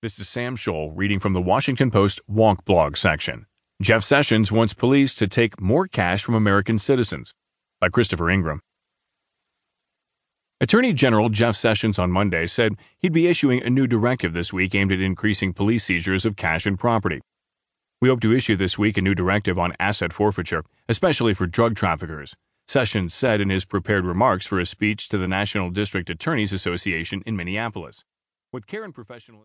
This is Sam Scholl reading from the Washington Post Wonkblog section. Jeff Sessions wants police to take more cash from American citizens by Christopher Ingraham. Attorney General Jeff Sessions on Monday said he'd be issuing a new directive this week aimed at increasing police seizures of cash and property. We hope to issue this week a new directive on asset forfeiture, especially for drug traffickers, Sessions said in his prepared remarks for a speech to the National District Attorneys Association in Minneapolis. With care and professional